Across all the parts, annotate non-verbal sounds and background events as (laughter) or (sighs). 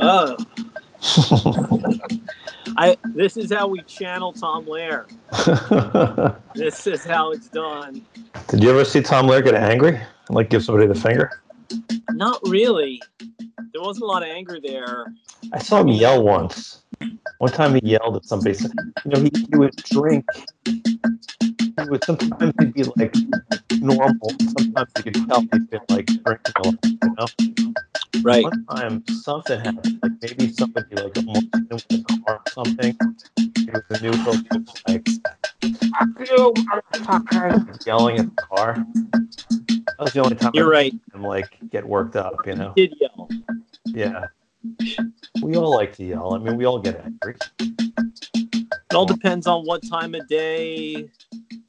Oh. (laughs) I this is how we channel Tom Lair. (laughs) this is how it's done. Did you ever see Tom Lair get angry? Like give somebody the finger? Not really. There wasn't a lot of anger there. I saw him yell once. One time he yelled at somebody. You know, he, he would drink. He would sometimes he'd be like normal. Sometimes you could tell he'd been like drinking a lot. You know. Right. One time something happened. Like maybe somebody like almost hit with a car or something. It was a new. He was like, "Fuck you, motherfucker!" Yelling at the car. That was the only time You're right. I right. him like get worked up. You know. Did yell. Yeah. We all like to yell. I mean, we all get angry. It all depends on what time of day,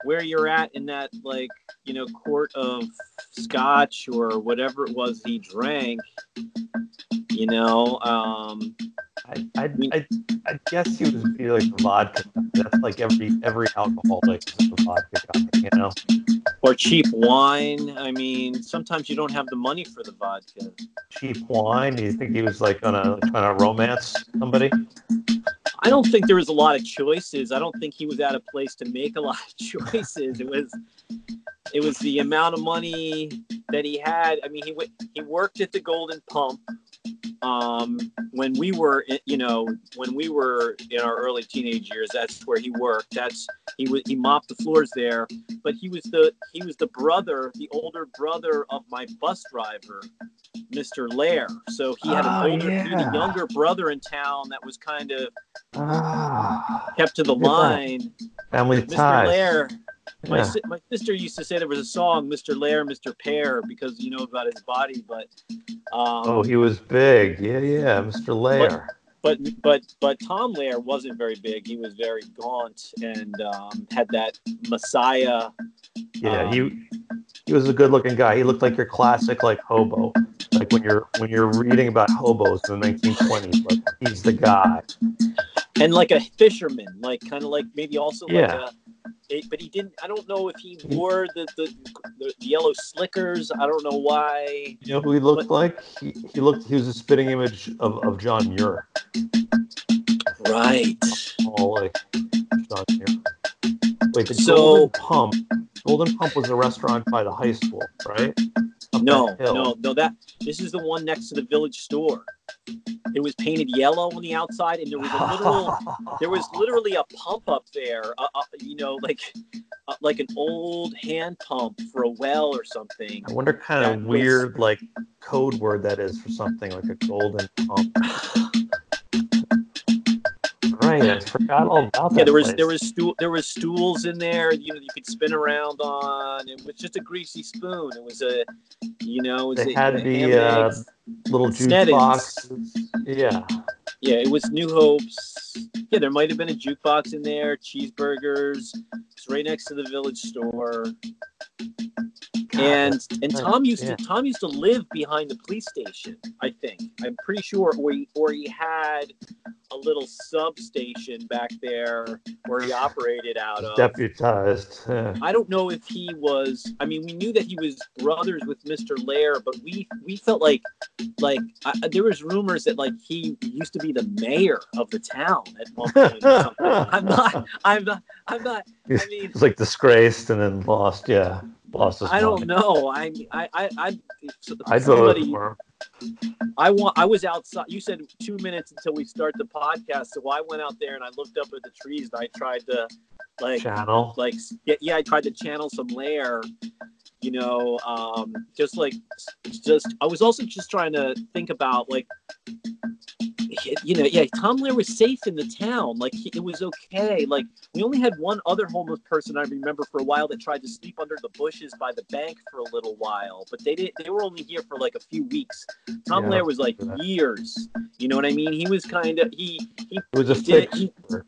where you're at in that like you know quart of scotch or whatever it was he drank. You know, um, I, I, I, I guess he was be like vodka. That's like every every alcoholic is a vodka guy, you know. or cheap wine. I mean, sometimes you don't have the money for the vodka. Cheap wine. Do you think he was like gonna trying to romance somebody? I don't think there was a lot of choices. I don't think he was at a place to make a lot of (laughs) choices. It was, it was the amount of money that he had. I mean, he went, he worked at the Golden Pump. Um, when we were, you know, when we were in our early teenage years, that's where he worked. That's he was he mopped the floors there. But he was the he was the brother, the older brother of my bus driver, Mr. Lair. So he had an Oh, older, he had yeah. a younger brother in town that was kind of Ah, kept to the Look at that. line. family Mr. ties. Lair, my, Yeah. si- my sister used to say there was a song, Mr. Lair, Mr. Pear, because you know about his body, but um, Oh, he was big. Yeah, yeah, Mr. Lair. but but but Tom Lair wasn't very big. He was very gaunt and um, had that Messiah. Yeah, um, he he was a good-looking guy. He looked like your classic like hobo. Like when you're when you're reading about hobos in the 1920s, like he's the guy. And like a fisherman, like kind of like maybe also like a. It, but he didn't. I don't know if he wore the the, the the yellow slickers. I don't know why. You know who he looked like? He, he looked. He was a spitting image of, of John Muir. Right. Oh, like John Muir. Wait, the So- Golden Pump. Golden Pump was a restaurant by the high school, right? Up No, no, no. That this is the one next to the village store. It was painted yellow on the outside, and there was a literal. (laughs) there was literally a pump up there. Uh, uh, you know, like uh, like an old hand pump for a well or something. I wonder kind of was- weird like code word that is for something like a golden pump. (laughs) Right, (laughs) I forgot all about that. Yeah, there was place. there was stool there was stools in there. You know, you could spin around on. It was just a greasy spoon. It was a, you know, it was They a, had the, uh, little juice Sneddons. boxes. Yeah, Yeah, it was New Hopes. Yeah, there might have been a jukebox in there, cheeseburgers. It's right next to the village store. And and Tom used yeah. to Tom used to live behind the police station, I think. I'm pretty sure or he or he had a little substation back there where he operated out of. deputized. Yeah. I don't know if he was. I mean, we knew that he was brothers with Mr. Lair, but we we felt like like I, there was rumors that like he used to be the mayor of the town at one point. (laughs) I'm not. I'm not. I'm not. I mean, It's like disgraced and then lost. Yeah, lost his I don't know. I I I I. I'd somebody- vote for. I want. I was outside. You said two minutes until we start the podcast, so I went out there and I looked up at the trees and I tried to like Channel. like yeah, yeah i tried to channel some layer you know um just like just i was also just trying to think about like you know yeah tom lair was safe in the town like he, it was okay like we only had one other homeless person i remember for a while that tried to sleep under the bushes by the bank for a little while but they did they were only here for like a few weeks tom Yeah, lair was like I remember that. years you know what i mean he was kind of he he It was a did he, There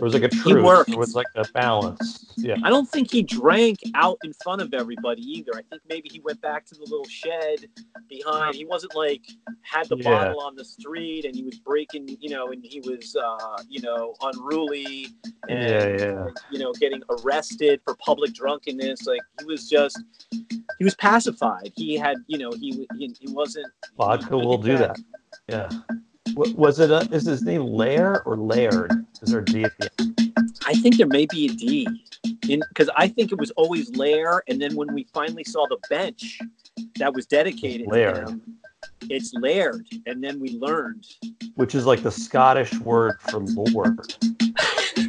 was like a truth. He worked. There was like a balance. Yeah. I don't think he drank out in front of everybody either. I think maybe he went back to the little shed behind. He wasn't like had the Yeah. bottle on the street and he was breaking, you know, and he was, uh, you know, unruly and Yeah, yeah. you know getting arrested for public drunkenness. Like he was just he was pacified. He had, you know, he he, he wasn't Vodka will do that. Yeah. Was it? A, is his name Lair or Laird? Is there a D at the end? I think there may be a D, in because I think it was always Lair, and then when we finally saw the bench that was dedicated Laird. to him, it's Laird, and then we learned. Which is like the Scottish word for lord. (laughs)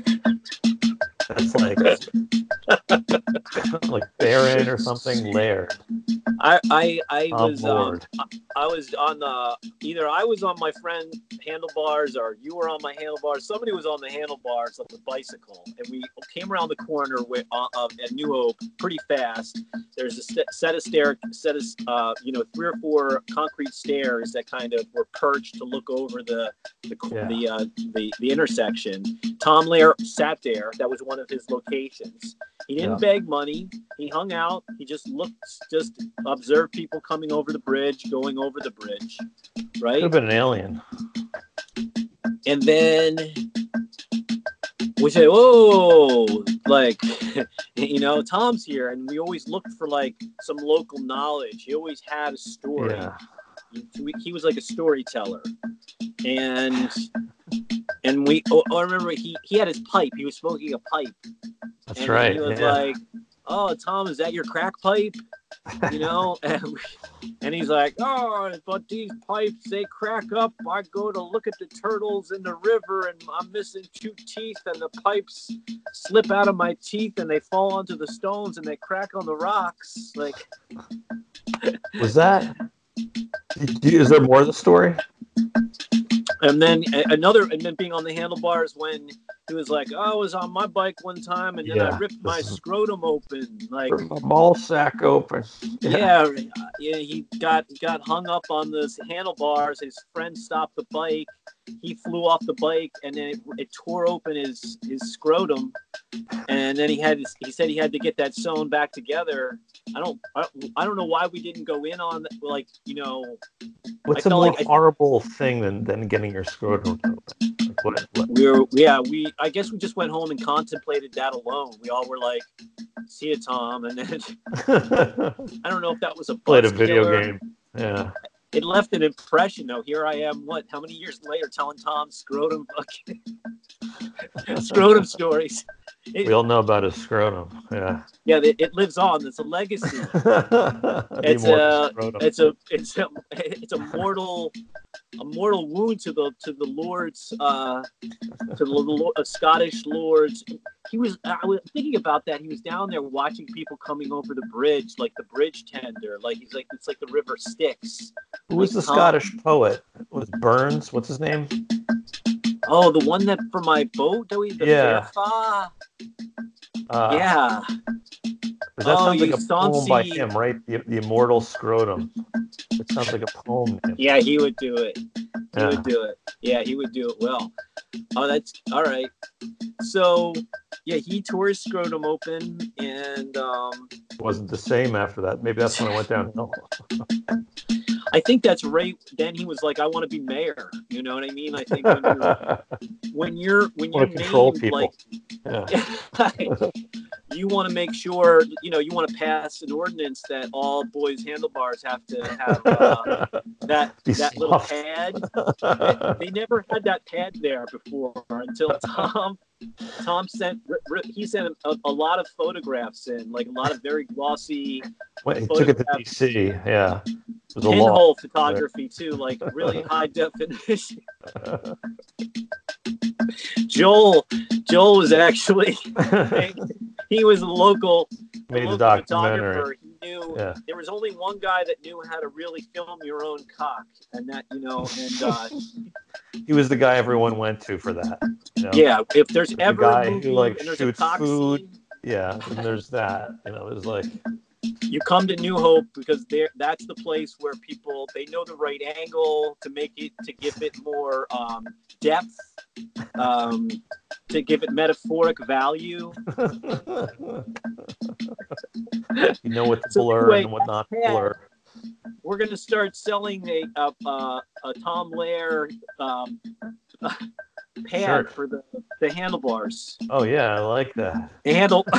That's like (laughs) like Baron or something. Laird. I I I was um, I was on the either I was on my friend handlebars or you were on my handlebars. Somebody was on the handlebars of the bicycle, and we came around the corner with, uh, at New Hope pretty fast. There's a st- set of stair, set of uh, you know three or four concrete stairs that kind of were perched to look over the the Yeah. the, uh, the the intersection. Tom Lair sat there. That was one of his locations. He didn't Yeah. beg money. He hung out. He just looked, just observed people coming over the bridge, going over the bridge, right? Could have been an alien. And then we say, "Oh, like, (laughs) you know, Tom's here," and we always looked for like some local knowledge. He always had a story. Yeah. He, he was like a storyteller, and and we. Oh, oh, I remember he he had his pipe. He was smoking a pipe. That's and right. He was yeah. like, "Oh, Tom, is that your crack pipe?" You know, (laughs) and, we- and he's like, "Oh, but these pipes they crack up. I go to look at the turtles in the river, and I'm missing two teeth, and the pipes slip out of my teeth, and they fall onto the stones, and they crack on the rocks." Like, Was that? Is there more of the story? and then another, and then being on the handlebars when he was like, "Oh, I was on my bike one time, and then I ripped my scrotum open." Like, my ball sack open. (laughs) yeah, yeah, he got got hung up on this handlebars. His friend stopped the bike. He flew off the bike, and then it, it tore open his his scrotum. And then he had his, he said he had to get that sewn back together. I don't I, I don't know why we didn't go in on like you know What's I a more like I- horrible thing than, than getting your scrotum open? Like what, what- we were yeah we I guess we just went home and contemplated that alone. We all were like, "See you, Tom," and then (laughs) I don't know if that was a Played a video killer. game. Yeah. it left an impression though. Here I am, what, how many years later telling Tom scrotum fucking (laughs) scrotum stories. It, We all know about his scrotum. Yeah. yeah, it, it lives on. It's a legacy. (laughs) It's a- It's a it's a it's a mortal a mortal wound to the to the lords uh to the Lord, uh, Scottish lords. He was I was thinking about that. He was down there watching people coming over the bridge, like the bridge tender. Like he's like it's like the river Styx. Who was the Tom- Scottish poet? Was Burns? What's his name? Oh, the one that for my boat that we the Yeah. Uh, yeah. That Oh, sounds like a poem by him, right? The, the immortal scrotum. It sounds like a poem. Yeah, he would do it. He Yeah. would do it. Yeah, he would do it well. Oh, that's all right. So, yeah, he tore his scrotum open, and um, It wasn't the same after that. Maybe that's when I went downhill. (laughs) I think that's right. Then he was like, "I want to be mayor." You know what I mean? I think when you're (laughs) when you're when you're Want to control named, people. like yeah. (laughs) you want to make sure you know you want to pass an ordinance that all boys handlebars have to have uh, (laughs) that Be that little soft. pad. They never had that pad there before until Tom Tom sent he sent a, a lot of photographs in, like a lot of very glossy Wait, he took it to. DC. Yeah. It was a lot. pinhole photography too, like really (laughs) high definition. Joel Joel was actually (laughs) he was local (laughs) Made the local documentary. He knew Yeah. there was only one guy that knew how to really film your own cock, and that you know, and uh, (laughs) He was the guy everyone went to for that. you know? yeah, if there's The ever guy a who, like, shoots food. scene, Yeah. And there's that. You know, it was like, you come to New Hope because there that's the place where people they know the right angle to make it to give it more um, depth, um, to give it metaphoric value. you know what to So blur anyway, and what not to blur. We're gonna start selling a a, a, Tom Lair um, (laughs) pad Sure. for the the handlebars. Oh yeah, I like that. handle (laughs)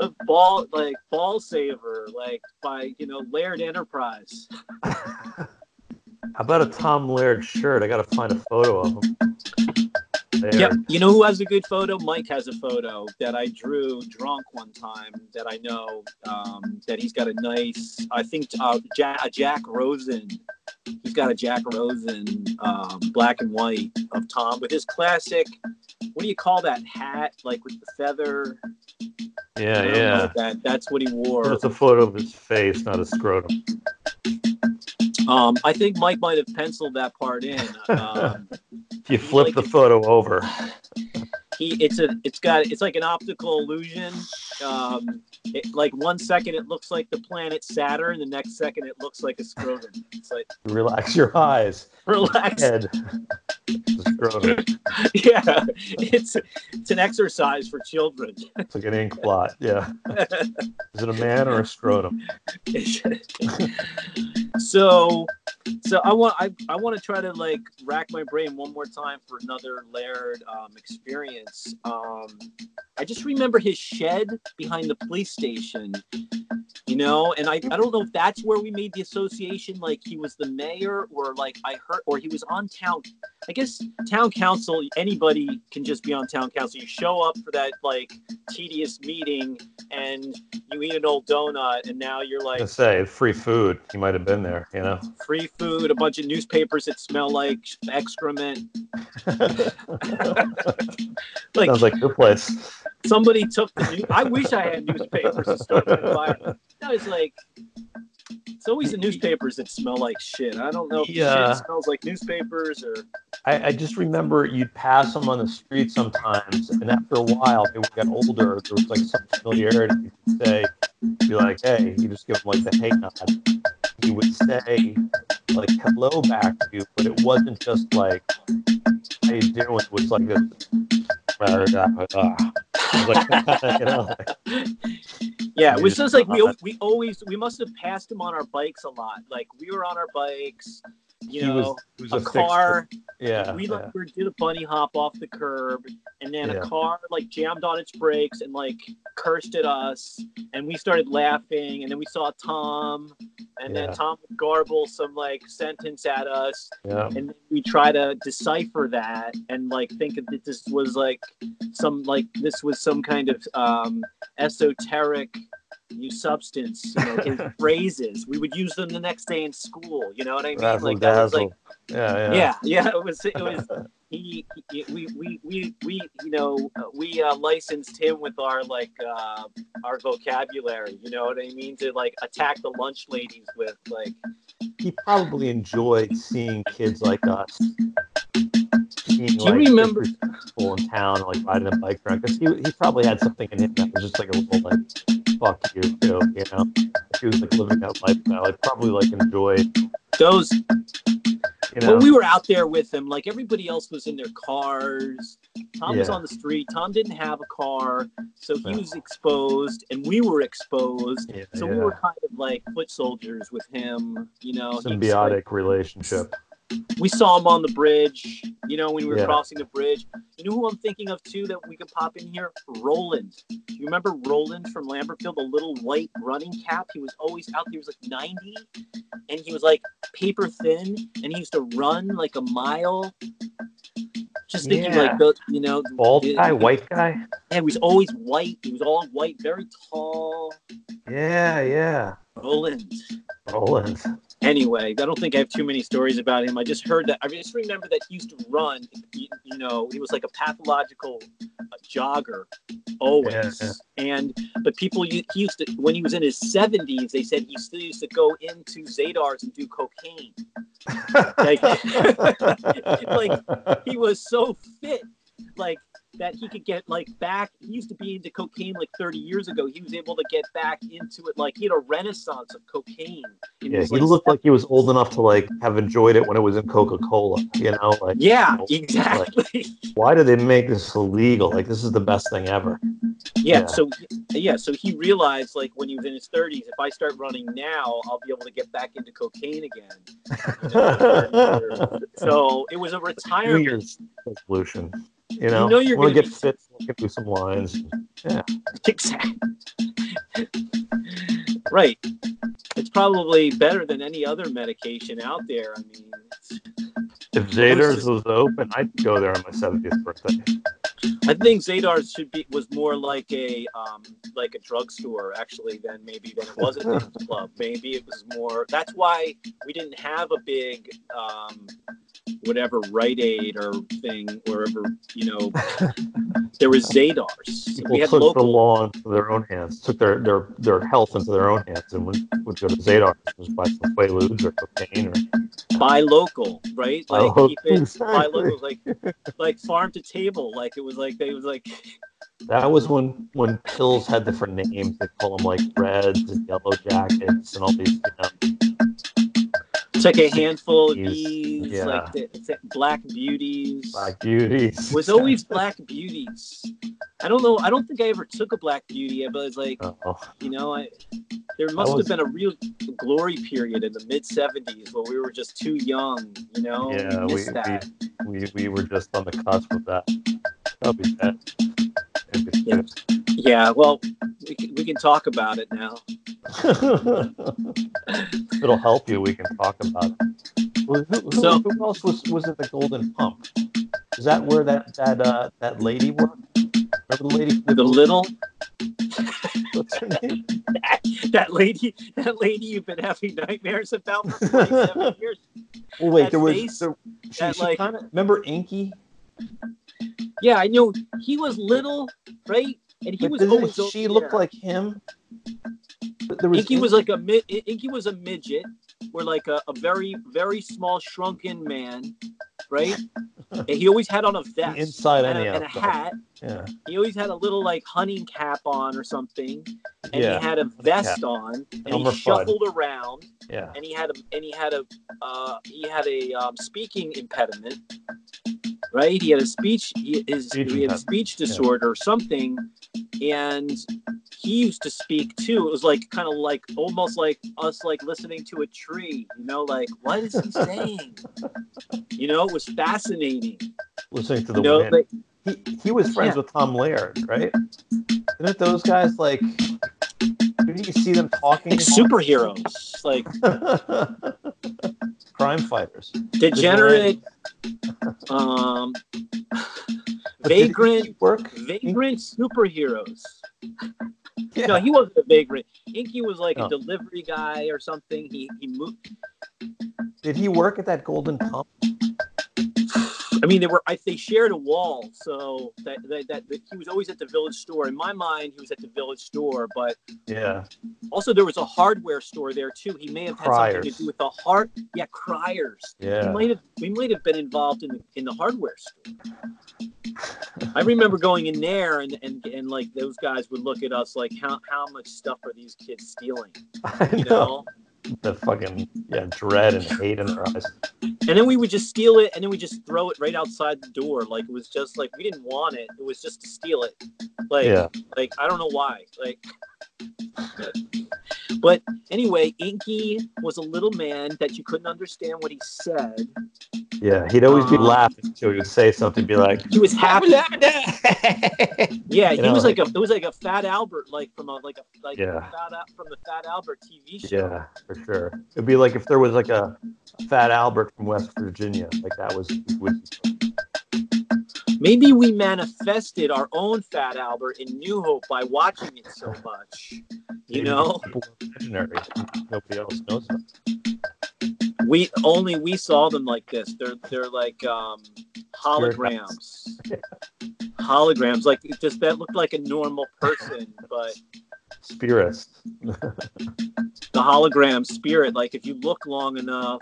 a ball like ball saver like by you know laird enterprise How about a Tom Laird shirt? I got to find a photo of him. There. Yep. You know who has a good photo? Mike has a photo that I drew drunk one time that I know um, that he's got a nice, I think, uh, Jack, a Jack Rosen. He's got a Jack Rosen um, black and white of Tom with his classic, what do you call that hat? Like with the feather? Yeah, I don't know yeah. That, that's what he wore. That's a photo of his face, not a scrotum. Um, I think Mike might have penciled that part in. Um, (laughs) If you flip the photo over, (laughs) he it's a it's got it's like an optical illusion um it, like one second it looks like the planet saturn the next second it looks like a scrotum it's like relax your eyes. relax Head. Scrotum. (laughs) yeah it's it's an exercise for children It's like an ink blot. Yeah. Is it a man or a scrotum? (laughs) so so i want i, I want to try to like rack my brain one more time for another layered um, experience um i just remember his shed behind the police station you know and I, I don't know if that's where we made the association like he was the mayor or like i heard or he was on town i guess town council anybody can just be on town council you show up for that like tedious meeting and you eat an old donut and now you're like say free food. He might have been there, you know. free food a bunch of newspapers that smell like excrement (laughs) (laughs) like Sounds like your place. somebody took the new i wish i had newspapers to start environment i was like it's always the newspapers that smell like shit i don't know if Yeah. shit smells like newspapers or I, I just remember you'd pass them on the street sometimes, and after a while, maybe we got older, there was like some familiarity. You'd say, be like, hey, you just give them like the hey nod. He would say like hello back to you, but it wasn't just like, how you doing? It was like this. Ah. Like, (laughs) you know, like, yeah it was just just like we, we always we must have passed him on our bikes a lot. Like we were on our bikes you he know was, was a fixture. car Yeah. we yeah. like did a bunny hop off the curb and then Yeah. a car like jammed on its brakes and like cursed at us and we started laughing and then we saw tom and Yeah. then tom would garble some like sentence at us yeah. and we try to decipher that and like think that this was like some like this was some kind of um esoteric new substance you know his (laughs) phrases we would use them the next day in school you know what i mean Razzle like that was like yeah, yeah. yeah yeah it was it was he, he we, we we we you know we uh, licensed him with our like uh our vocabulary you know what i mean to like attack the lunch ladies with like he probably enjoyed seeing kids like us. Seeing, Do you remember- people in town like riding a bike around? Because he, he probably had something in him that was just like a little like fuck you too, you know. He was like living that lifestyle. He probably like enjoyed, those you know. when we were out there with him like everybody else was in their cars tom was on the street tom didn't have a car so he Yeah. was exposed and we were exposed yeah, so yeah. we were kind of like foot soldiers with him you know was, like, symbiotic relationship. We saw him on the bridge, you know, when we were Yeah. crossing the bridge. You know who I'm thinking of too that we could pop in here? Roland. You remember Roland from Lambertville, the little white running cap? He was always out there. He was like 90 and he was like paper thin and he used to run like a mile. Just thinking Yeah. like the, you know, Bald the- guy, white guy. Yeah, he was always white. He was all white, very tall. Yeah, yeah. Roland. Roland. Anyway, I don't think I have too many stories about him. I just heard that. I just remember that he used to run. You, you know, he was like a pathological uh, jogger, always. And but people, he used to when he was in his seventies. They said he still used to go into Zadar's and do cocaine. (laughs) Like, (laughs) like he was so fit, like that he could get like back. He used to be into cocaine like 30 years ago. He was able to get back into it. Like he had a renaissance of cocaine. Yeah, his, he like, looked like he was old enough to like have enjoyed it when it was in Coca Cola. You know, like Yeah, Like- exactly. why do they make this illegal? Like this is the best thing ever. yeah, Yeah. so yeah, so he realized like when he was in his 30s, if I start running now, I'll be able to get back into cocaine again. You know? (laughs) so it was a retirement. Resolution. You know, know you're want to get fit. can do some lines. Yeah. Exactly. Right. It's probably better than any other medication out there. I mean, If Zadar's was open, I'd go there on my 70th birthday. I think Zadar's should be was more like a um, like a drugstore actually than maybe than it was a (laughs) club. Maybe it was more. That's why we didn't have a big um, whatever Rite Aid or thing wherever you know (laughs) there was Zadar's. People We had took the law into their own hands, took their, their, their health into their own hands, and would, would go to Zadar's and just buy some Quaaludes or cocaine or buy local, right? Like local, keep it buy local, like like farm to table. Like it was like they was like (laughs) That was when when pills had different names. They call them like reds and yellow jackets and all these. You know, it's like a handful of These- these, yeah. like the, like black beauties. black beauties. was always black beauties. I don't know. I don't think I ever took a black beauty, but it's like Oh, you know, I there must was- have been a real glory period in the mid '70s where we were just too young. You know, Yeah, we we- that. we, we were just on the cusp of that. That'll be that. It'd be Yeah. Yeah, well, we can, we can talk about it now. (laughs) It'll help you. We can talk about it. Who, who, who- So- who else was was at the Golden Pump? Is that where that that uh, that lady worked? Remember the lady? With the little What's her name? that lady, that lady you've been having nightmares about for 27 (laughs) years. Well, wait, That there was. face, There, she, she like- kinda, remember Inky? Yeah, I know he was little, right? And he But was always she looked like him? There was Inky was like a mid. Inky was a midget, or like a, a very very small shrunken man, right? (laughs) he always had on a vest, inside and, and a, and a hat. Yeah. He always had a little like hunting cap on or something, and Yeah. he had a vest on, and Elmer he Fudd. shuffled around, Yeah. and he had a and he had a uh, he had a um, speaking impediment, right? He had a speech he, his Speech he had a speech disorder or something, and he used to speak too. It was like kind of like almost like us like listening to a tree, you know, like what is he saying? (laughs) you know, was fascinating. Listening to the You know, wind. like he, he was friends Yeah. with Tom Laird, right? Didn't those guys like? Didn't you see them talking? like superheroes, like (laughs) Crime fighters. degenerate, um, (laughs) did vagrant, work. vagrant superheroes. Yeah. No, he wasn't a vagrant. Inky was like a delivery guy or something. He he moved. Did he work at that Golden Pump? I mean, they were. I, they shared a wall, so that, that that that he was always at the village store. In my mind, he was at the village store, but Yeah. also there was a hardware store there too. He may have had something to do with the heart. Yeah, Criers. We Yeah. might have we might have been involved in the in the hardware store. I remember going in there and, and and like those guys would look at us like how how much stuff are these kids stealing? (laughs) I You know. The fucking yeah, dread and hate in their eyes. And then we would just steal it and then we just throw it right outside the door. Like it was just like we didn't want it. It was just to steal it. Like Yeah. like I don't know why. Like but anyway, Inky was a little man that you couldn't understand what he said. Yeah. He'd always be Um, laughing. So he would say something, be like, He was happy. Yeah, You he know, was like like- a it was like a Fat Albert, like from a like a like Yeah. Fat Al- from the Fat Albert TV show. Yeah, for sure. It'd be like if there was like a Fat Albert from West Virginia. Like that was, was Maybe we manifested our own Fat Albert in New Hope by watching it so much. You maybe know. Nobody else knows about. we only we saw them like this. They're they're like um, holograms. Holograms, like just that looked like a normal person, but Spirits. (laughs) the hologram spirit like if you look long enough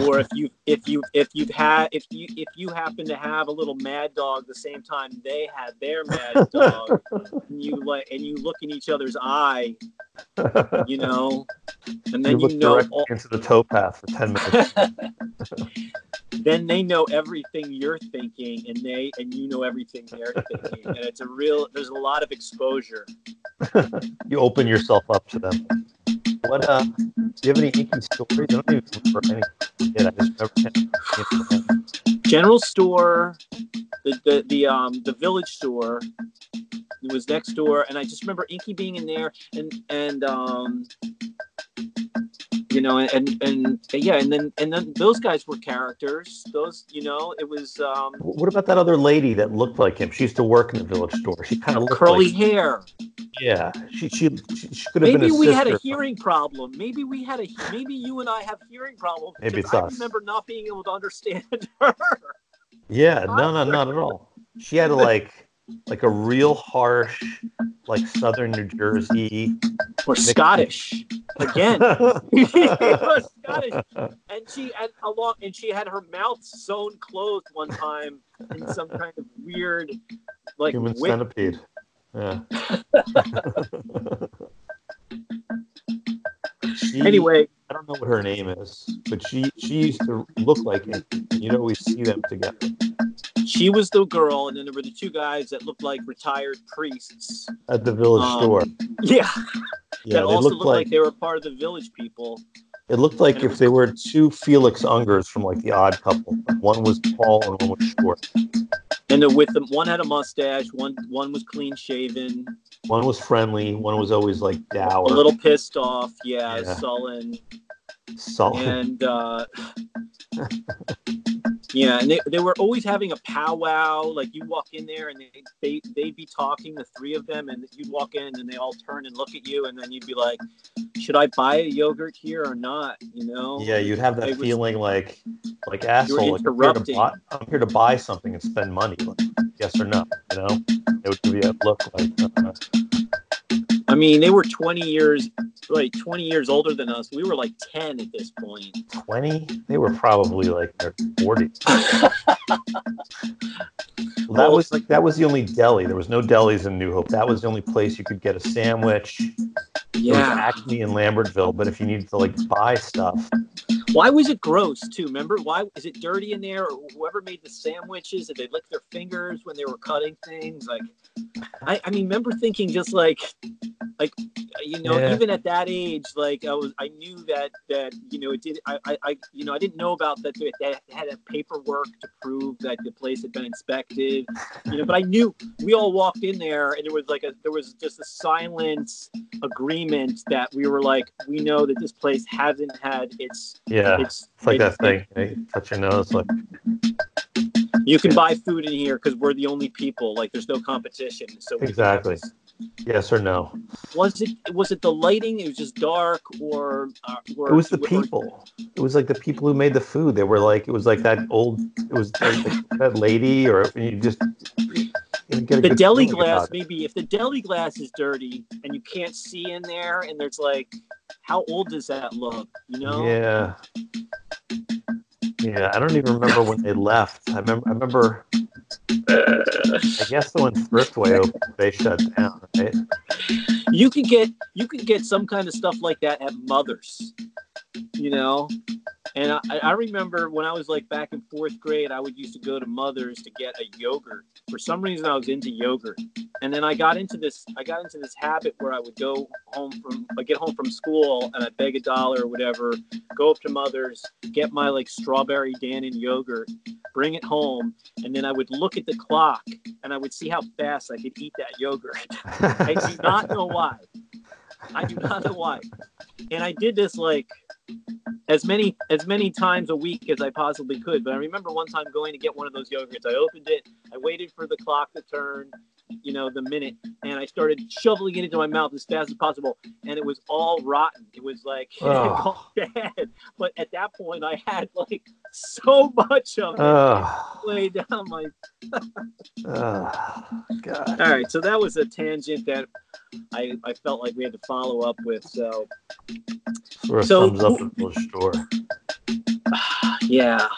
or if you if you if you've had if you if you happen to have a little mad dog the same time they had their mad (laughs) dog and you like and you look in each other's eye you know and then you you, look know all, into the towpath for ten minutes. (laughs) then they know everything you're thinking and they and you know everything they're thinking and it's a real there's a lot of exposure (laughs) you open yourself up to them. What? Uh, do you have any inky stories? I don't even remember any. Yeah, I just remember. general store the, the the um the village store it was next door and i just remember inky being in there and and um you know, and and yeah, and then and then those guys were characters. Those, you know, it was um, What about that other lady that looked like him? She used to work in the village store. She kind of curly like, hair. yeah. She she she, she could have been Maybe we had a hearing problem. Maybe we had a maybe you and I have hearing problems. Maybe it's I us. remember not being able to understand (laughs) her. Yeah, no, no, not at all. She had like like a real harsh, like Southern New Jersey. or Scottish (laughs) again. (laughs) Scottish, and she had a long, and she had her mouth sewn closed one time in some kind of weird, like Human centipede. Yeah. (laughs) she, Anyway, I don't know what her name is, but she she used to look like it. You'd always see them together. She was the girl, and then there were the two guys that looked like retired priests. at the village Um, store. Yeah, Yeah, that they also looked looked like, like they were part of the village people. it looked like and if was- they were two Felix Ungers from like the Odd Couple. One was tall and one was short. And then with them, one had a mustache, one one was clean shaven, One was friendly. One was always like dour, a little pissed off, yeah, Yeah. sullen. sullen. and uh, (laughs) yeah, and they, they were always having a powwow. Like you walk in there and they, they they'd be talking, the three of them, and you'd walk in and they all turn and look at you, and then you'd be like, "Should I buy a yogurt here or not?" You know? Yeah, you'd have that It was- feeling like, like asshole. Like, I'm, here to buy, I'm here to buy something and spend money. Like, yes or no? You know, it would give you a look like, uh, mean, they were twenty years, like twenty years older than us. We were like ten at this point. twenty. They were probably like their forties. (laughs) That Well, was like that was the only deli. There was no delis in New Hope. That was the only place you could get a sandwich. There was yeah. Acme in Lambertville, but if you needed to like buy stuff, Why was it gross too? Remember why is it dirty in there? Or whoever made the sandwiches, did they lick their fingers when they were cutting things? Like, I, I mean, remember thinking just like, like, uh, you know, Yeah. even at that age, like I was, I knew that that you know it did. I, I, I you know, I didn't know about that. They they had a paperwork to prove that the place had been inspected. You know, but I knew we all walked in there and there was like a there was just a silent agreement that we were like, we know that this place hasn't had its yeah, it's, it's like it's- that thing. You, you touch your nose, like You can buy food in here because we're the only people. Like, there's no competition. So Exactly. Yes or no. Was it was it the lighting? It was just dark, or, uh, or It was the or- people. It was like the people who made the food. They were like it was like that old. It was like that lady, or you just you get a the deli glass. Maybe if the deli glass is dirty and you can't see in there, and there's like, how old does that look? You know? Yeah. Yeah, I don't even remember when they left. I remember. I remember. I guess the when Thriftway opened, they shut down. Right? you could get you could get some kind of stuff like that at Mother's, you know. And I, I remember when I was like back in fourth grade, I would used to go to Mother's to get a yogurt. For some reason, I was into yogurt, and then I got into this. I got into this habit where I would go home from, I get home from school, and I beg a dollar or whatever, go up to Mother's, get my like strawberry Dannon yogurt, bring it home, and then I would look at the clock and I would see how fast I could eat that yogurt. (laughs) I do not know why. I do not know why. And I did this like as many as many times a week as I possibly could. But I remember one time going to get one of those yogurts. I opened it. I waited for the clock to turn, you know, the minute, and I started shoveling it into my mouth as fast as possible. And it was all rotten. It was like (laughs) it had gone Oh. bad. But at that point, I had like so much of it oh, way down my oh, God. All right, so that was a tangent that I, I felt like we had to follow up with. So Sort of So sums up the store. (sighs) yeah,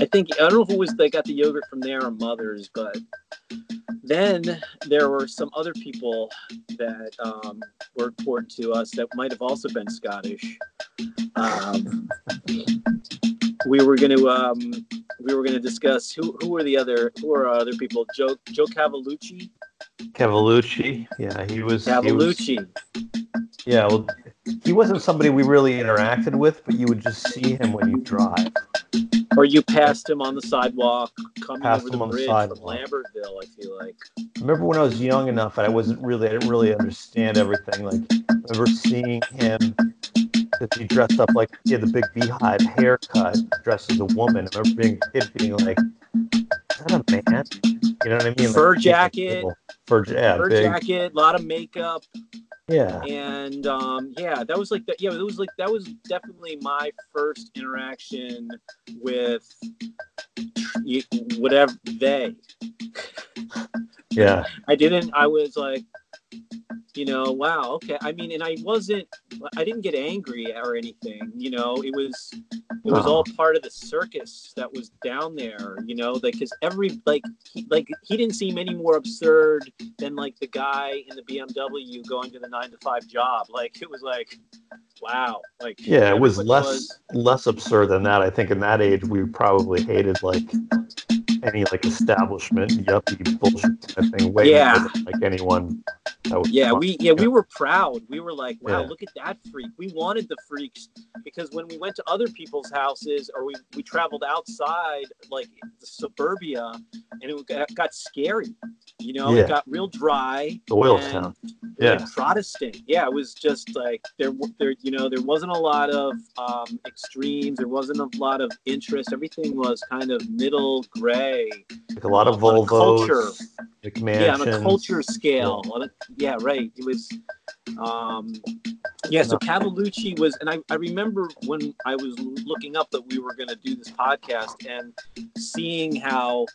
I think I don't know if it was they got the yogurt from there or Mother's, but then there were some other people that um, were important to us that might have also been Scottish. Um, we were going to um, we were going to discuss who who were the other who are other people. Joe Joe Cavalucci. Cavalucci, yeah, he was. He was yeah, well, he wasn't somebody we really interacted with, but you would just see him when you drive. Or you passed him on the sidewalk coming Passed over the on the bridge from. Lambertville, I feel like. remember when I was young enough and I wasn't really, I didn't really understand everything. Like, I remember seeing him that he dressed up like he had the big beehive haircut, dressed as a woman. I remember being a kid being like, "Is that a man?" You know what I mean? Fur Like, jacket. fur, yeah, Fur big, jacket, a lot of makeup, yeah. and um, yeah, that was like that. Yeah, it was like that was definitely my first interaction with whatever they. Yeah, I didn't. I was like, you know, wow, okay. I mean, and I wasn't. I didn't get angry or anything. You know, it was. It was all uh-huh. part of the circus that was down there. You know, like because every like he, like he didn't seem any more absurd than like the guy in the BMW going to the nine to five job. Like it was like, wow, like yeah. It was less less absurd than that. I think in that age we probably hated like any like establishment yuppie bullshit kind of thing way Yeah. than, like anyone. Yeah, we yeah we were proud. We were like, wow, Yeah. look at that freak. We wanted the freaks because when we went to other people's houses or we we traveled outside like the suburbia, and it got, got scary. You know, Yeah. it got real dry. the and Town. Yeah. Protestant. Yeah, it was just like there there you know there wasn't a lot of um, extremes. There wasn't a lot of interest. Everything was kind of middle gray. Like a lot of Volvos, culture. yeah on a culture scale. A- yeah right. It was um yeah so Cavalucci was and I, I remember when i was looking up that we were going to do this podcast and seeing how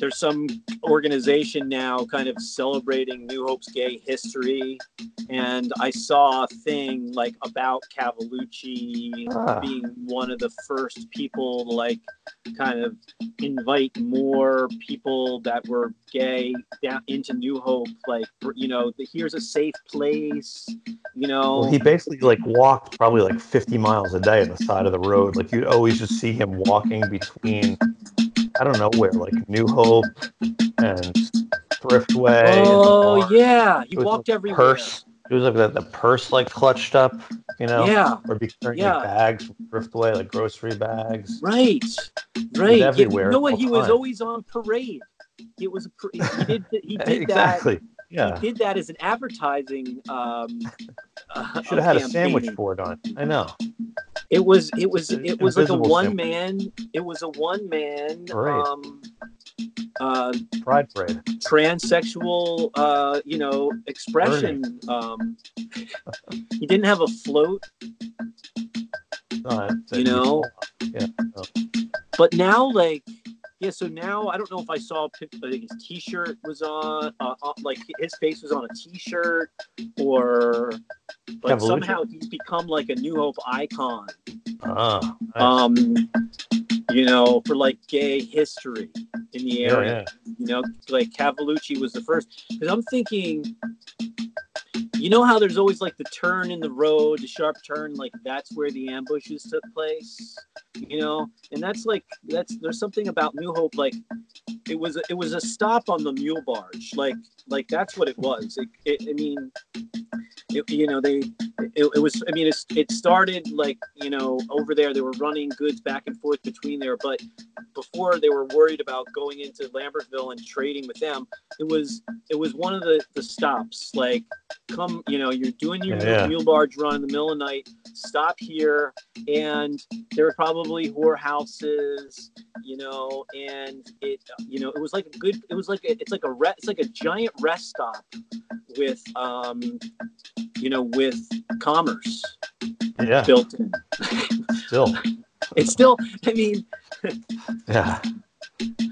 there's some organization now kind of celebrating new hope's gay history and i saw a thing like about Cavalucci Ah. being one of the first people to like kind of invite more people that were gay down into New Hope. Like, you know, the, here's a safe place. You know, Well, he basically like walked probably like 50 miles a day on the side of the road. Like you'd always just see him walking between, I don't know where, like New Hope and Thriftway. and oh bar. yeah, was walked a everywhere. Purse. It was like the, the purse like clutched up, you know, Yeah, or be carrying Yeah. bags from Thriftway, like grocery bags. right, right. Yeah, everywhere you know what? He was always on parade. It was a he did he (laughs) did that. exactly. Yeah. He did that as an advertising. Um, (laughs) uh, Should have had a campaign. sandwich board on. I know. It was it was it was like a one man it was a one man um uh Pride parade. transsexual uh you know expression um he didn't have a float No, You know? Yeah. no. but now like yeah so now i don't know if i saw pic- like his t-shirt was on uh, uh, like his face was on a t-shirt or but Cavalucci? somehow he's become like a new hope icon Ah, nice. um you know for like gay history in the area yeah. you know like Cavalucci was the first because i'm thinking you know how there's always like the turn in the road the sharp turn like that's where the ambushes took place? You know? And that's like that's there's something about new hope like it was it was a stop on the mule barge. Like like that's what it was. It, it, i mean it, you know they it, it was i mean it's, it started like you know over there they were running goods back and forth between there but before they were worried about going into lambertville and trading with them it was it was one of the the stops like come you know you're doing your Yeah. mule barge run in the middle of the night stop here and there were probably whorehouses you know and it you know it was like a good it was like a, it's like a re, it's like a giant rest stop with um you know with commerce Yeah. built in Still. (laughs) it's still i mean Yeah.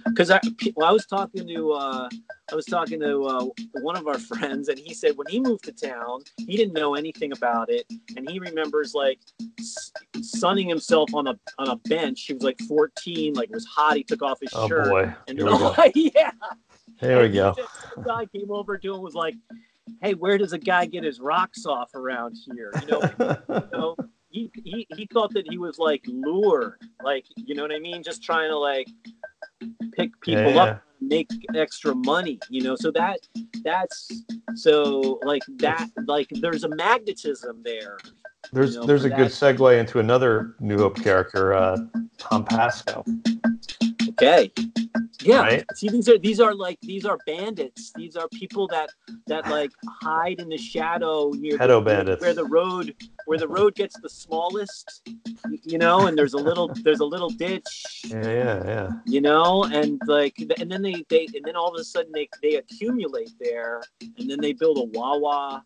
because I, well, I was talking to uh, I was talking to uh, one of our friends, and he said when he moved to town, he didn't know anything about it, and he remembers like s- sunning himself on a on a bench. He was like 14, like it was hot. He took off his Oh shirt, boy. and go. yeah, There we go. (laughs) he The guy came over to him was like, "Hey, where does a guy get his rocks off around here?" You know, you know, he, he he thought that he was like lure, like you know what I mean, just trying to like pick people Yeah, up, make extra money, you know. So that that's so like that like there's a magnetism there. There's you know, there's a good segue into another New Hope character, uh, Tom Pasco. Okay, Yeah. Right? See, these are these are like these are bandits. These are people that that like hide in the shadow near Pedo bandits. where the road where the road gets the smallest. You know, and there's a little there's a little ditch. Yeah, yeah, yeah. You know, and like and then they they and then all of a sudden they they accumulate there, and then they build a Wawa,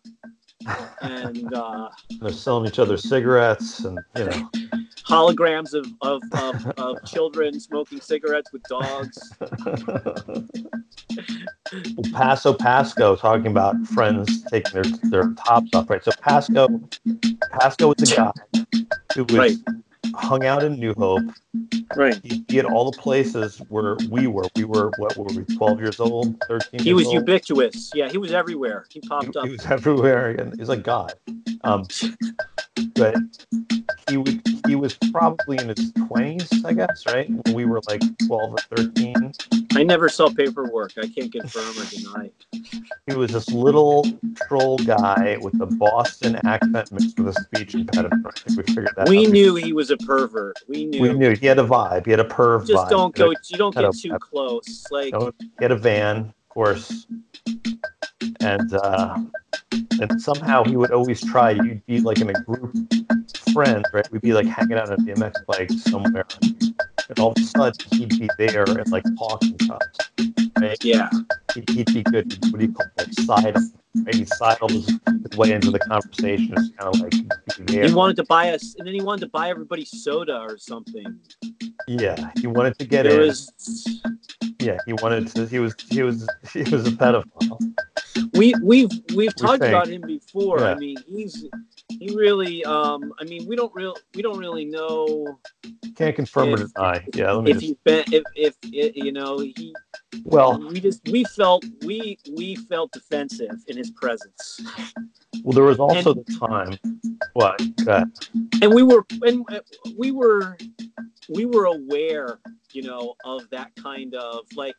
and uh, They're selling each other cigarettes, and you know, holograms of of, of of children smoking cigarettes with dogs. Paso Pasco talking about friends taking their their tops off, right? So Pasco, Pasco was a guy who was Right. Hung out in New Hope. Right. He, he had all the places where we were. We were what were we? Twelve years old, thirteen. He years was old? ubiquitous. Yeah, he was everywhere. He He, popped up. he was everywhere, and he's like God. Um, but he was he was probably in his twenties, I guess, right? When we were like twelve or thirteen. I never saw paperwork. I can't confirm or deny. (laughs) He was this little troll guy with a Boston accent mixed with a speech impediment. I think we figured that We out. knew he was a pervert. We knew. We knew he had a vibe. He had a perv Just vibe. don't go. You don't get too close. Like He had a van, of course, and uh, and somehow he would always try. You'd be like in a group of friends, right? We'd be like hanging out on a BMX bike somewhere, and all of a sudden he'd be there and like talking to us. Right? yeah, He'd, he'd be good. What do you call it? Like sidle. Right? He'd his, way into the conversation. It's kind of like he'd be there. he wanted to buy us, and then he wanted to buy everybody soda or something. Yeah, he wanted to get in. was Yeah, he wanted to. He was. He was. He was a pedophile. we we've we've talked think. about him before. Yeah. I mean, he's he really. Um, I mean, we don't real we don't really know Can't confirm or If- deny. Yeah, let me if just. he's been if if it, you know he. Well, we just we felt we we felt defensive in his presence. well, there was also the time. What? And we were and uh, we were we were aware you know of that kind of like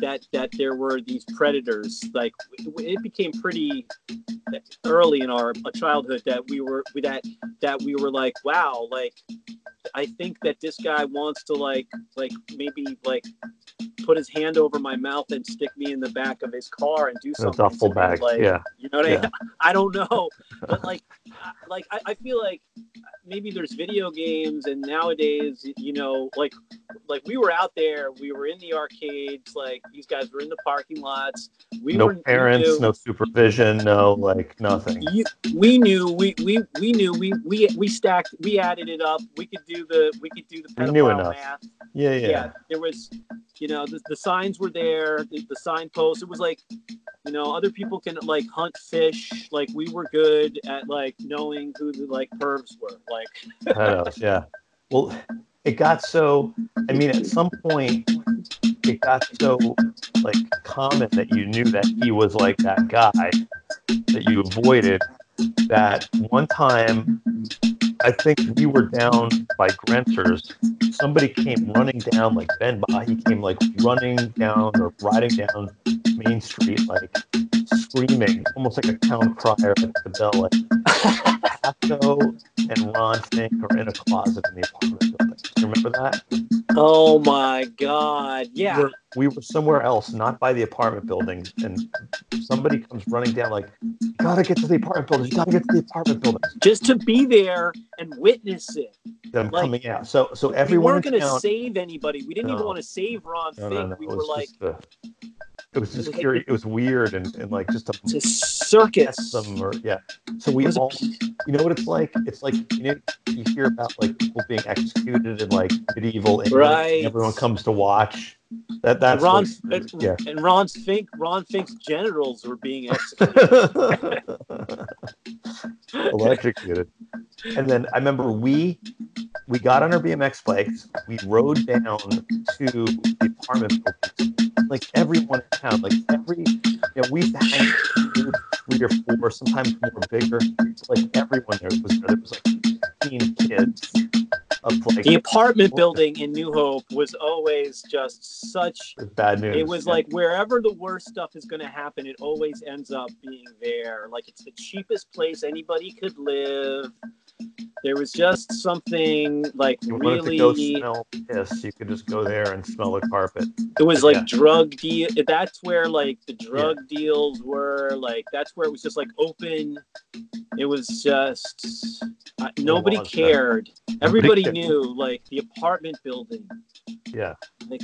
that that there were these predators like it became pretty early in our uh, childhood that we were that that we were like wow like i think that this guy wants to like like maybe like put his hand over my mouth and stick me in the back of his car and do A something duffel to me, bag. like yeah. you know what I mean? (laughs) I don't know, (laughs) but like, like I, I feel like maybe there's video games, and nowadays, you know, like, like we were out there, we were in the arcades, like these guys were in the parking lots. We no were we parents, knew- no supervision, no like nothing. you, we knew we, we we knew we we we stacked we added it up we could do the we could do the We knew pedophile enough. math Yeah, yeah. yeah. there was you know the, the signs were there the, the signposts it was like you know other people can like hunt fish like we were good at like knowing who the like pervs were like Pedos, yeah. (laughs) Well, it got so. I mean, at some point, it got so like common that you knew that he was like that guy that you avoided. That one time, I think we were down by Grenters. Somebody came running down, like Ben Bahi came like running down or riding down Main Street, like screaming, almost like a town crier at the bell, like and Ron Fink are in a closet in the apartment building. Do you remember that? oh my god yeah We were, we were somewhere else, not by the apartment building, and somebody comes running down like, "You gotta get to the apartment building. You gotta get to the apartment building." just to be there and witness it Them Like, coming out. So, so everyone. we weren't going to save anybody we didn't even want to save ron No, no, no. we it were was like just, it was just curious. It was weird and, and like just a it's a circus them or yeah. So we was a- all, you know what it's like? It's like you know you hear about like people being executed in like medieval England. Right. Everyone comes to watch. That that's Ron, what- and, yeah. and Ron Fink, Ron Fink's genitals were being executed. (laughs) electrocuted. And then I remember we we got on our BMX bikes. We rode down to the apartment buildings. Like everyone in town, like every you know, we used to hang two, three or four, sometimes more bigger. Like everyone there was there was like 15 kids. Of like The apartment building in New Hope was always just such. bad news. It was Yeah. like wherever the worst stuff is going to happen, it always ends up being there. Like it's the cheapest place anybody could live. There was just something like you to go really. smell piss, you could just go there and smell the carpet. It was like Yeah. drug deal. That's where like the drug deals were. Like that's where it was just like open. It was just uh, nobody cared. Everybody cared. Knew like the apartment building. Yeah. Like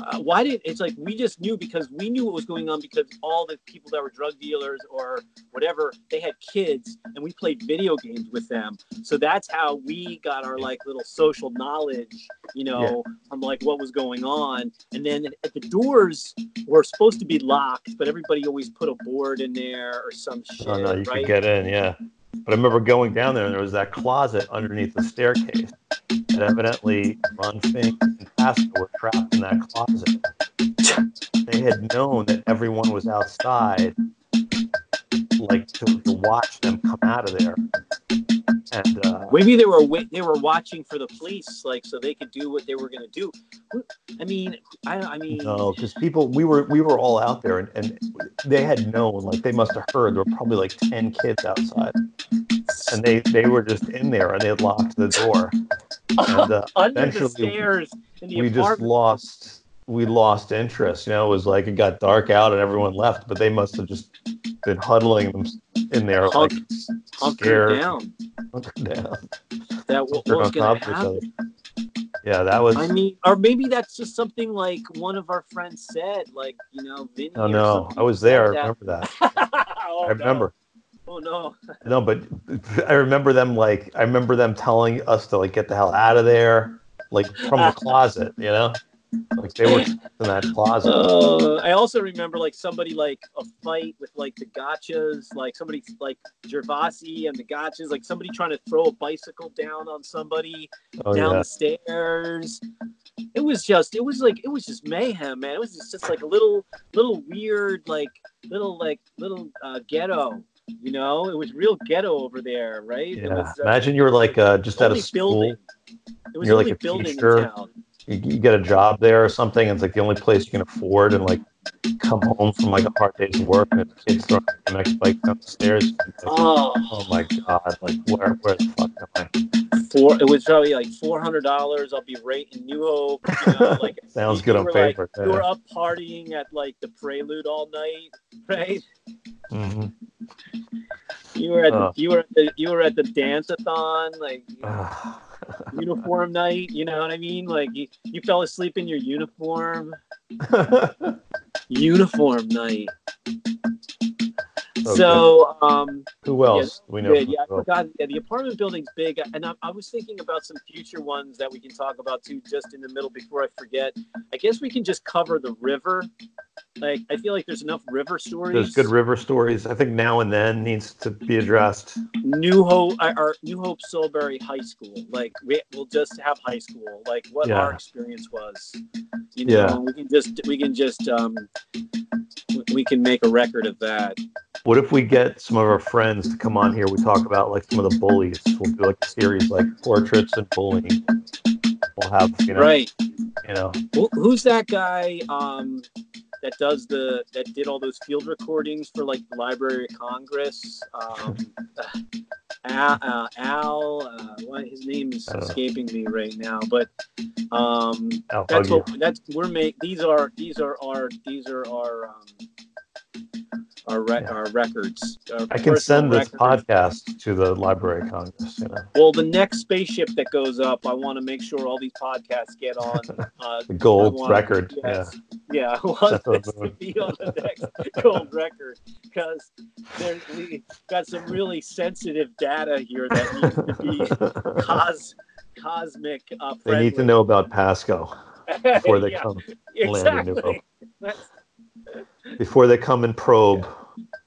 uh, why did it's like we just knew because we knew what was going on because all the people that were drug dealers or whatever they had kids and we played video games with them. So that's how we got our like little social knowledge, you know, on like what was going on. And then at the doors were supposed to be locked, but everybody always put a board in there or some shit. Oh no, you right? could get in, yeah. But I remember going down there and there was that closet underneath the staircase. And evidently Ron Fink and Pasco were trapped in that closet. They had known that everyone was outside, like to, to watch them come out of there. And uh, Maybe they were they were watching for the police, like so they could do what they were gonna do. I mean, I, I mean, No, because people we were we were all out there and, and they had known like they must have heard there were probably like ten kids outside, and they they were just in there and they had locked the door, and uh, (laughs) under the stairs the we just lost we lost interest. You know, it was like it got dark out and everyone left, but they must have just been huddling them in there like Hunk- hunkered down. hunkered down, That what, what was on gonna top of each other. happen? Yeah, that was. I mean, or maybe that's just something like one of our friends said, like you know, Vinny. oh no, I was there. I remember that. that. (laughs) oh, I remember. No. Oh no. No, but I remember them like I remember them telling us to like get the hell out of there, like from the (laughs) closet, you know, like they were in that closet. Uh, I also remember like somebody like a fight with like the gotchas, like somebody like Gervasi and the gotchas, like somebody trying to throw a bicycle down on somebody Oh down yeah, the stairs. It was just, it was like, it was just mayhem, man. It was just, just like a little, little weird, like little, like little uh, ghetto. You know, it was real ghetto over there, right? It yeah. was, uh, Imagine you're like uh, just at a only school, building. It was You're like a building in town. You, you get a job there or something. And it's like the only place you can afford, and like come home from like a hard day's work, and the kids throwing MX bike down the stairs. Like, Oh, oh my god! Like where where the fuck am I? four. It was probably like four hundred dollars. I'll be right in New Hope. You know, (laughs) like Sounds good on were, like, paper. you were up partying at like the Prelude all night, (laughs) right? Mm-hmm. You were at Oh. the, you were at the, you were at the dance-a-thon, like (laughs) uniform night. You know what I mean? Like you, you fell asleep in your uniform. (laughs) Uniform night. Okay. So, um, Who else? do we know. Yeah, I forgot. Yeah, the apartment building's big, and I, I was thinking about some future ones that we can talk about too, just in the middle before I forget. I guess we can just cover the river. Like, I feel like there's enough river stories. There's good river stories. I think now and then needs to be addressed. New Hope, our New Hope Solebury High School. Like, we, we'll just have high school. Like, what Yeah. our experience was. You know, Yeah. we can just we can just um, we- can make a record of that. What if we get some of our friends to come on here? We talk about like some of the bullies. We'll do like a series like portraits and bullying. We'll have you know, Right. you know, Who, who's that guy um, that does the that did all those field recordings for like the Library of Congress? Um, (laughs) Al, uh, Al uh, what his name is don't know. escaping me right now, but um, I'll that's what that's we're make. These are these are our these are our um, our re- Yeah. our records. our I can send this records. podcast to the Library of Congress. You know, Well, the next spaceship that goes up, I want to make sure all these podcasts get on. (laughs) Uh, the gold want- record. Yes. Yeah, I want this to be on the next gold record because we've got some really sensitive data here that needs to be (laughs) cos cosmic. Uh, they need to know about Pasco (laughs) before they Yeah, come. land in New exactly. That's- Before they come and probe,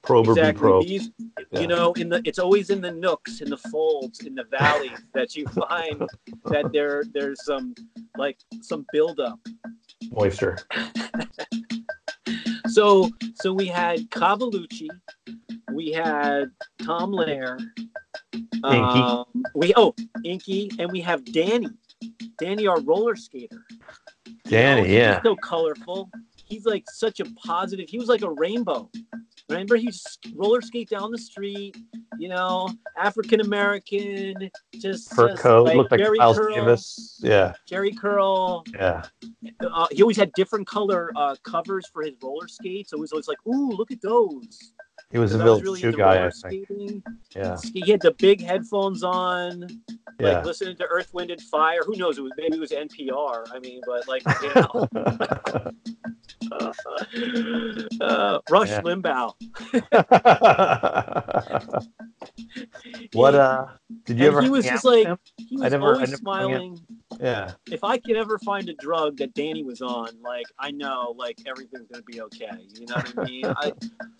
probe or be exactly. probed. These, Yeah. you know, in the it's always in the nooks, in the folds, in the valleys that you find that there there's some like some buildup. Moisture. (laughs) So so we had Cavalucci, we had Tom Lair, um, we oh Inky, and we have Danny. Danny, our roller skater. Danny, yeah. so colorful. He's like such a positive. He was like a rainbow. Remember, he roller skate down the street. You know, African American, just Fur coat, like looked like Jheri Miles curl, Davis. Yeah, Jheri curl. yeah. Uh, he always had different color uh, covers for his roller skates. So it was always like, "Ooh, look at those." He was a Village really into guy, I think. skating. Yeah, He had the big headphones on, yeah. like listening to Earth, Wind, and Fire. Who knows? It was maybe it was NPR. I mean, but like, (laughs) you know, (laughs) uh, Rush Yeah. Limbaugh. (laughs) what uh? Did you And ever? he was just like-? He I was never- I always never smiling. Yeah, If I could ever find a drug that Danny was on, like I know, like everything's gonna be okay. You know what I mean? I,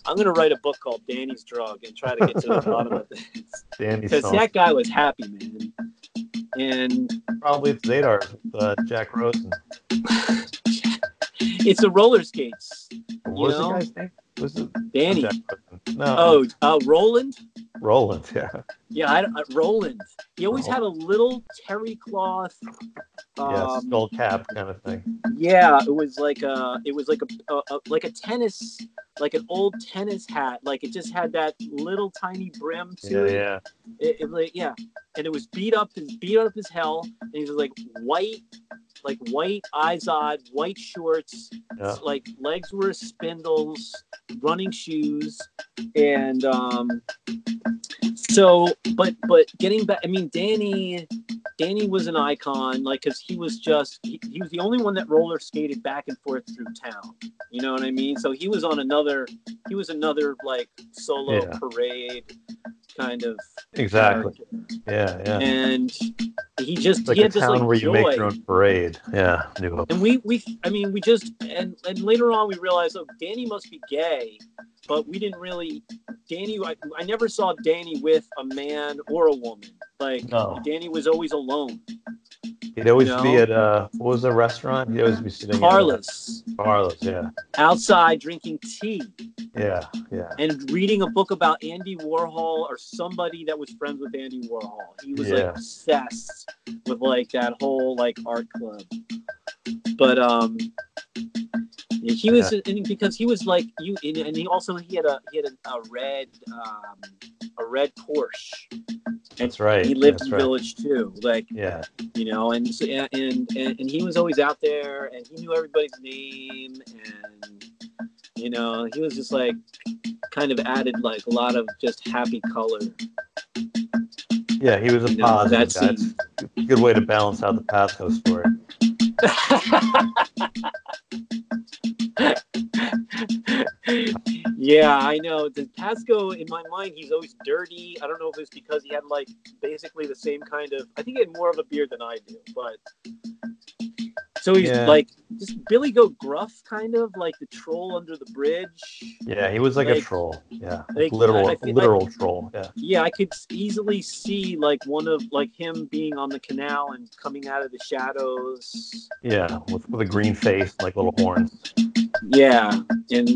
I'm gonna write a book called Danny's Drug and try to get to the bottom of this Danny because that guy was happy, man. And Probably it's Zadar, uh, Jack Rosen. (laughs) it's the roller skates. What was know? the guy's name? Was it Danny. No. Oh, uh, Roland. Roland. Yeah. Yeah, I, I, Roland. He always Oh. had a little terry cloth. Um, yeah. Skull cap kind of thing. Yeah, it was like a, it was like a, a, a like a tennis, like an old tennis hat. Like it just had that little tiny brim to Yeah, it. yeah. It, it like yeah, and it was beat up, beat up as hell, and he was like white, like white Izod, white shorts, Yeah. like legs were spindles, running shoes, and um, so but but getting back, I mean Danny, Danny was an icon, like because he was just he, he was the only one that roller skated back and forth through town. You know what I mean? So he was on another, he was another like solo Yeah. parade kind of Exactly. character. Yeah, yeah. and he just It's like he a had this town like where you joy. make your own parade. Yeah, New Hope. And we we I mean we just and and later on we realized oh Danny must be gay, but we didn't really Danny I, I never saw Danny with a man or a woman. Like No. Danny was always alone. He'd always You be at uh, what was the restaurant? He'd always be sitting. Carlos uh, Carlos. Yeah, outside drinking tea yeah, yeah. and reading a book about Andy Warhol or somebody that was friends with Andy Warhol. He was like obsessed with like that whole like art club. But um he was and because he was like you and and he also he had a he had a, a red um a red Porsche. That's right. He lived That's in right. Village too. Like Yeah, you know and, and and and he was always out there and he knew everybody's name and you know he was just like kind of added like a lot of just happy color yeah. He was a you know positive. That's a good way to balance out the Pasco story. (laughs) yeah i know. The pasco in my mind he's always dirty. I don't know if it's because he had like basically the same kind of i think he had more of a beard than i do but so he's Yeah. like just billy go gruff kind of like the troll under the bridge Yeah, he was like, a troll. Yeah, like, literal, I- I literal troll. Yeah, yeah i could easily see like one of like him being on the canal and coming out of the shadows yeah, with with a green face, like little horns. yeah and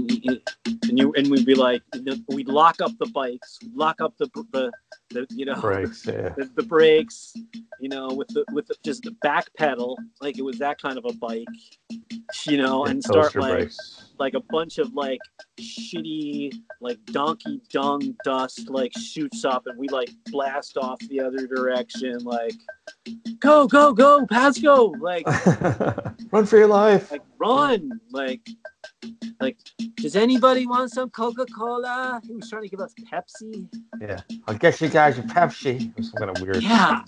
and you and we'd be like we'd lock up the bikes lock up the the, the you know Breaks. Yeah, (laughs) the, the brakes you know with the with the, just the back pedal like it was that kind of a bike you know and start like breaks. like a bunch of like shitty like donkey dung dust like shoots up and we like blast off the other direction like go go go pasco like (laughs) Run for your life. like run like like does anybody want some coca-cola he was trying to give us pepsi Yeah, I'll get you guys a Pepsi or some kind of weird. yeah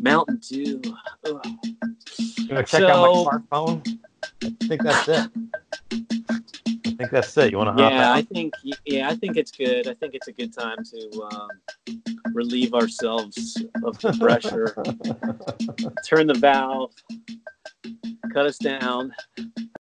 mountain dew Ugh. You wanna check out my smartphone? I think that's it. I think that's it. You want to yeah i think yeah i think it's good i think it's a good time to um, relieve ourselves of the pressure (laughs) turn the valve cut us down